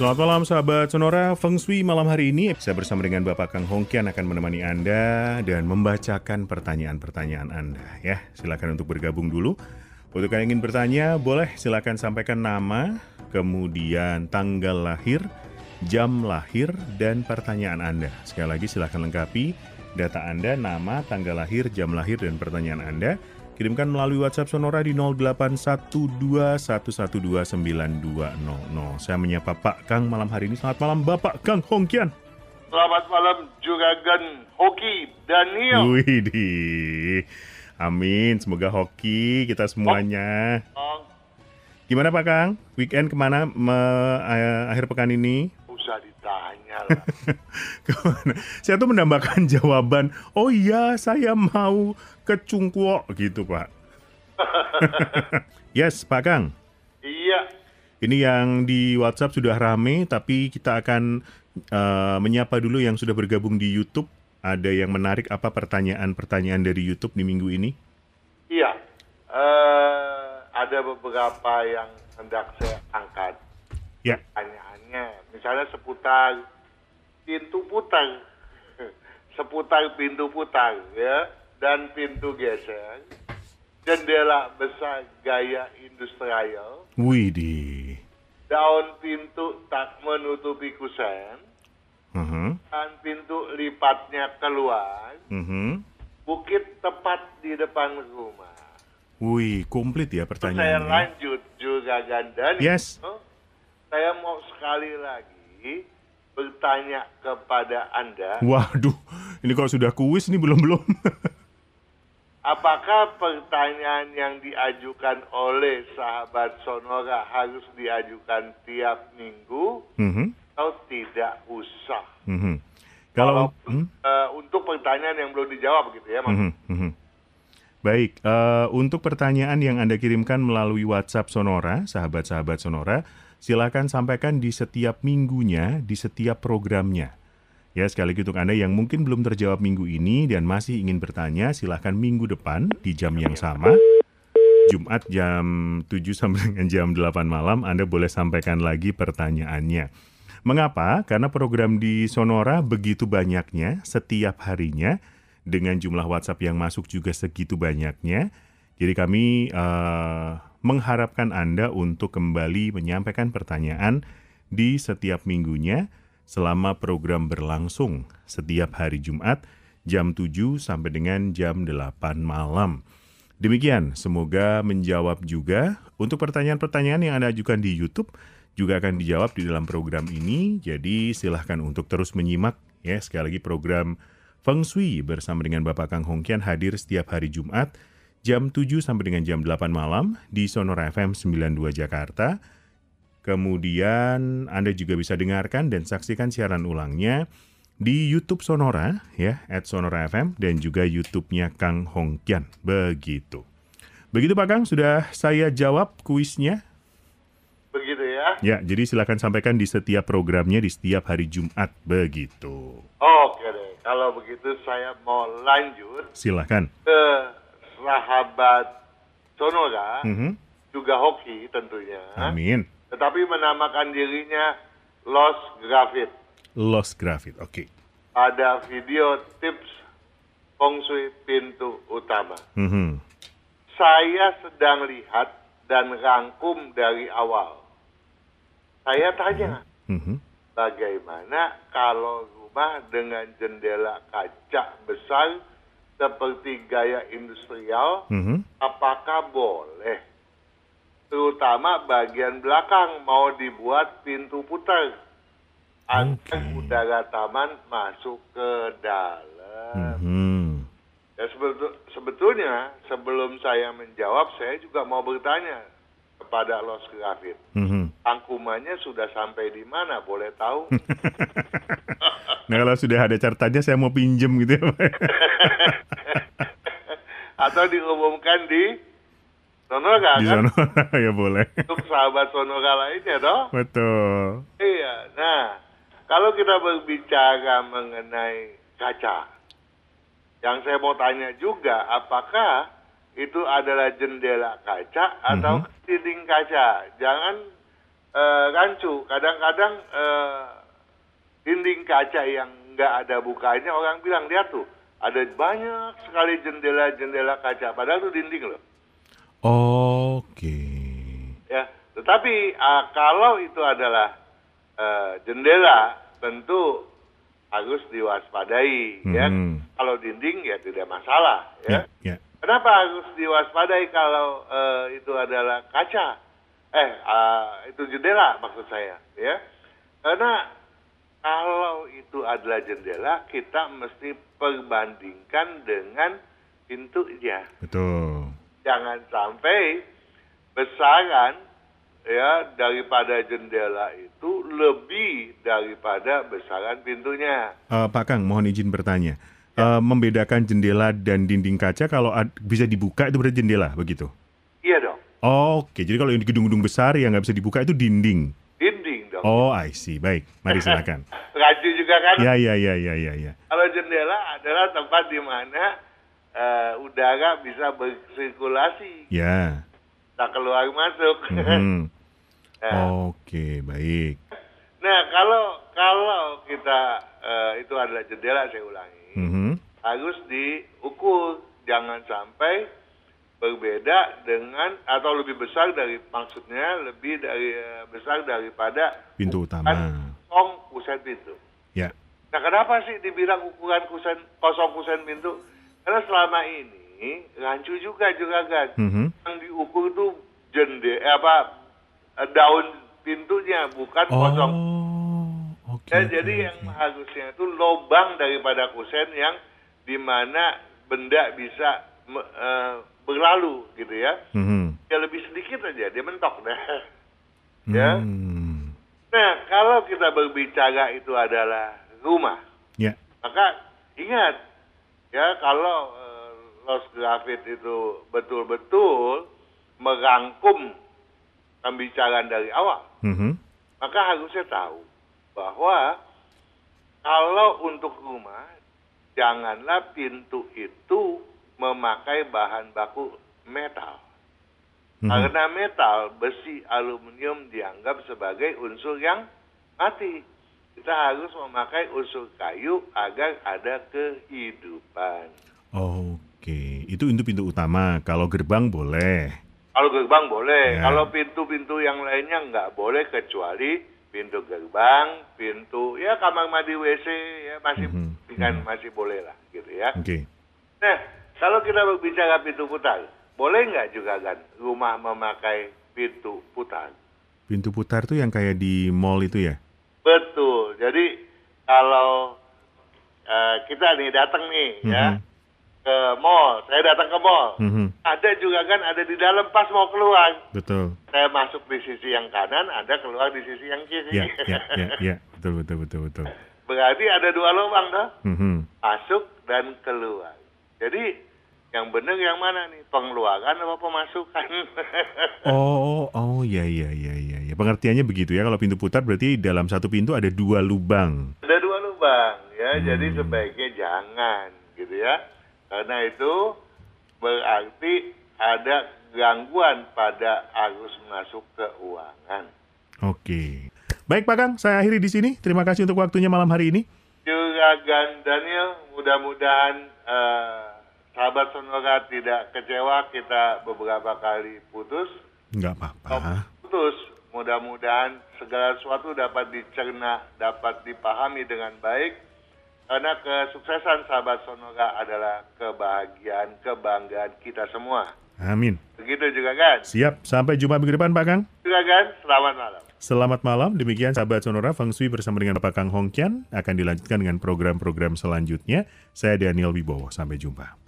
Selamat malam sahabat Sonora Feng Shui malam hari ini saya bersama dengan Bapak Kang Hongkian akan menemani Anda dan membacakan pertanyaan-pertanyaan Anda ya. Silakan untuk bergabung dulu. Untuk yang ingin bertanya boleh silakan sampaikan nama, kemudian tanggal lahir, jam lahir dan pertanyaan Anda. Sekali lagi silakan lengkapi data Anda, nama, tanggal lahir, jam lahir dan pertanyaan Anda Kirimkan melalui WhatsApp Sonora di 081211292000. Saya menyapa Pak Kang malam hari ini. Selamat malam Bapak Kang Hongkian. Selamat malam Juragan Hoki Daniel. Widih. Amin, semoga hoki kita semuanya. Oh, Gimana Pak Kang? Weekend ke mana me- eh, akhir pekan ini? usah ditanya lah. Ke mana? Saya tuh menambahkan jawaban, oh iya saya mau ke Cungkuo gitu Pak. yes Pak Kang. iya, Ini yang di WhatsApp sudah rame, tapi kita akan eh, menyapa dulu yang sudah bergabung di YouTube. Ada yang menarik apa pertanyaan-pertanyaan dari YouTube di minggu ini? iya. Eh, ada beberapa yang hendak saya angkat Ya, pertanyaannya. Misalnya seputar pintu putar. seputar pintu putar ya. Dan pintu geser. Jendela besar gaya industrial. widih. Daun pintu tak menutupi kusen. Mhm, Dan pintu lipatnya keluar. mhm. Bukit tepat di depan rumah. Wih, komplit ya Saya pertanyaannya. lanjut juga Gandani. Yes. Saya mau sekali lagi bertanya kepada Anda, Waduh, ini kalau sudah kuis nih belum-belum. apakah pertanyaan yang diajukan oleh sahabat Sonora harus diajukan tiap minggu Mhm, atau tidak usah? mhm. Kalau, Kalau hmm? eh, untuk pertanyaan yang belum dijawab gitu ya, Mas. Mhm, mhm. Baik, eh, untuk pertanyaan yang Anda kirimkan melalui WhatsApp Sonora, sahabat-sahabat Sonora, silakan sampaikan di setiap minggunya, di setiap programnya. Ya, sekali lagi untuk Anda yang mungkin belum terjawab minggu ini dan masih ingin bertanya, silakan minggu depan di jam yang sama, Jumat jam 7 sampai dengan jam 8 malam, Anda boleh sampaikan lagi pertanyaannya. Mengapa? Karena program di Sonora begitu banyaknya setiap harinya, dengan jumlah WhatsApp yang masuk juga segitu banyaknya. Jadi kami eh, mengharapkan Anda untuk kembali menyampaikan pertanyaan di setiap minggunya selama program berlangsung setiap hari Jumat jam 7 sampai dengan jam 8 malam. Demikian, semoga menjawab juga untuk pertanyaan-pertanyaan yang Anda ajukan di YouTube juga akan dijawab di dalam program ini. Jadi silahkan untuk terus menyimak ya sekali lagi program Feng Shui bersama dengan Bapak Kang Hongkian hadir setiap hari Jumat jam 7 sampai dengan jam 8 malam di Sonora FM 92 Jakarta. Kemudian Anda juga bisa dengarkan dan saksikan siaran ulangnya di YouTube Sonora ya, at Sonora FM dan juga YouTube-nya Kang Hongkian. Begitu. Begitu Pak Kang, sudah saya jawab kuisnya. Begitu ya. Ya, jadi silakan sampaikan di setiap programnya di setiap hari Jumat. Begitu. Oke deh. Kalau begitu saya mau lanjut Silakan. ke sahabat Sonora, Mhm. juga hoki tentunya. Amin. Tetapi menamakan dirinya Los Graffit. Lost Graphit. Oke. Ada video tips feng shui pintu utama. Mhm. Saya sedang lihat dan rangkum dari awal. Saya tanya, Mhm. bagaimana kalau rumah dengan jendela kaca besar seperti gaya industrial, Mhm. apakah boleh? Terutama bagian belakang mau dibuat pintu putar. Agar udara taman masuk ke dalam. Mhm. Ya sebetul- sebetulnya sebelum saya menjawab, saya juga mau bertanya kepada Los Grafit. Mhm. Rangkumannya sudah sampai di mana? Boleh tahu? Nah kalau sudah ada catatannya saya mau pinjem gitu ya Pak. Atau diumumkan di Sonora Di kan? sana ya boleh. Untuk sahabat Sonora lainnya toh? Betul. Iya. Nah, kalau kita berbicara mengenai kaca, yang saya mau tanya juga, apakah itu adalah jendela kaca atau Mhm. dinding kaca? Jangan eh, rancu. Kadang-kadang eh, dinding kaca yang nggak ada bukanya orang bilang lihat tuh ada banyak sekali jendela-jendela kaca padahal itu dinding loh. Oke. Ya, tetapi ah, kalau itu adalah eh, jendela tentu harus diwaspadai ya. Mhm. Kalau dinding ya tidak masalah Ya, ya. ya. Kenapa harus diwaspadai kalau eh, itu adalah kaca? Eh, ah, itu jendela maksud saya, ya. Karena kalau itu adalah jendela, kita mesti perbandingkan dengan pintunya. Betul. Jangan sampai besaran ya daripada jendela itu lebih daripada besaran pintunya. Eh, Pak Kang, mohon izin bertanya. Eh, membedakan jendela dan dinding kaca kalau ad- bisa dibuka itu berarti jendela, begitu? Iya dong, Oke, jadi kalau yang di gedung-gedung besar yang nggak bisa dibuka itu dinding. Dong. Oh, I see. Baik, mari silakan. Rancu juga kan? Ya, ya, ya, ya, ya, ya. Kalau jendela adalah tempat di mana eh, udara bisa bersirkulasi, Ya. tak keluar masuk. Mhm. Nah, Oke, baik. nah, kalau kalau kita eh, itu adalah jendela, saya ulangi, Mhm. harus diukur, jangan sampai berbeda dengan atau lebih besar dari maksudnya lebih dari eh, besar daripada Pintu utama. kosong kusen pintu. Ya. Nah, kenapa sih dibilang ukuran kusen kosong kusen pintu? Karena selama ini rancu juga juga kan. Mhm. Yang diukur itu jende eh, apa eh, daun pintunya bukan kosong. Oh, oke. Ya, oke, jadi oke. yang harusnya itu lobang daripada kusen yang di mana benda bisa me- eh, berlalu gitu ya. Mhm. Ya lebih sedikit aja dia mentok deh. Ya. Hmm. Nah, kalau kita berbicara itu adalah rumah, Ya. maka ingat ya kalau eh, Los Grafit itu betul-betul merangkum pembicaraan dari awal, Mhm. maka harusnya tahu bahwa kalau untuk rumah janganlah pintu itu memakai bahan baku metal. Mhm. Karena metal, besi, aluminium dianggap sebagai unsur yang mati. Kita harus memakai unsur kayu agar ada kehidupan. Oke, itu untuk pintu utama. Kalau gerbang boleh. Kalau gerbang boleh, Ya. kalau pintu-pintu yang lainnya nggak boleh kecuali pintu gerbang, pintu ya kamar mandi WC ya masih Mhm, kan mhm. masih boleh lah gitu ya. Oke. Nah, kalau kita berbicara pintu putar, boleh nggak juga kan rumah memakai pintu putar? Pintu putar tuh yang kayak di mall itu ya? Betul. Jadi kalau eh, kita nih datang nih ya Mhm. ke mall, saya datang ke mall. Mhm. Ada juga kan ada di dalam pas mau keluar. Betul. Saya masuk di sisi yang kanan, ada keluar di sisi yang kiri. Ya, ya, ya, ya. Betul, betul, betul, betul. Berarti ada dua lubang toh, Mhm. masuk dan keluar. Jadi yang benar yang mana nih? Pengeluaran apa pemasukan? Oh, oh, ya, ya, ya, ya, ya. Pengertiannya begitu ya. Kalau pintu putar berarti dalam satu pintu ada dua lubang. ada dua lubang ya Hmm. jadi sebaiknya jangan gitu ya karena itu berarti ada gangguan pada arus masuk keuangan Oke. Baik, Pak Kang. Saya akhiri di sini. Terima kasih untuk waktunya malam hari ini. Juragan Daniel mudah-mudahan eh, sahabat Sonora tidak kecewa kita beberapa kali putus Nggak apa-apa. putus mudah-mudahan segala sesuatu dapat dicerna dapat dipahami dengan baik karena kesuksesan sahabat Sonora adalah kebahagiaan kebanggaan kita semua Amin. begitu juga kan Siap. Sampai jumpa minggu depan, Pak Kang. juga kan selamat malam Selamat malam, demikian sahabat Sonora Feng Shui bersama dengan Bapak Kang Hongkian akan dilanjutkan dengan program-program selanjutnya. Saya Daniel Wibowo, sampai jumpa.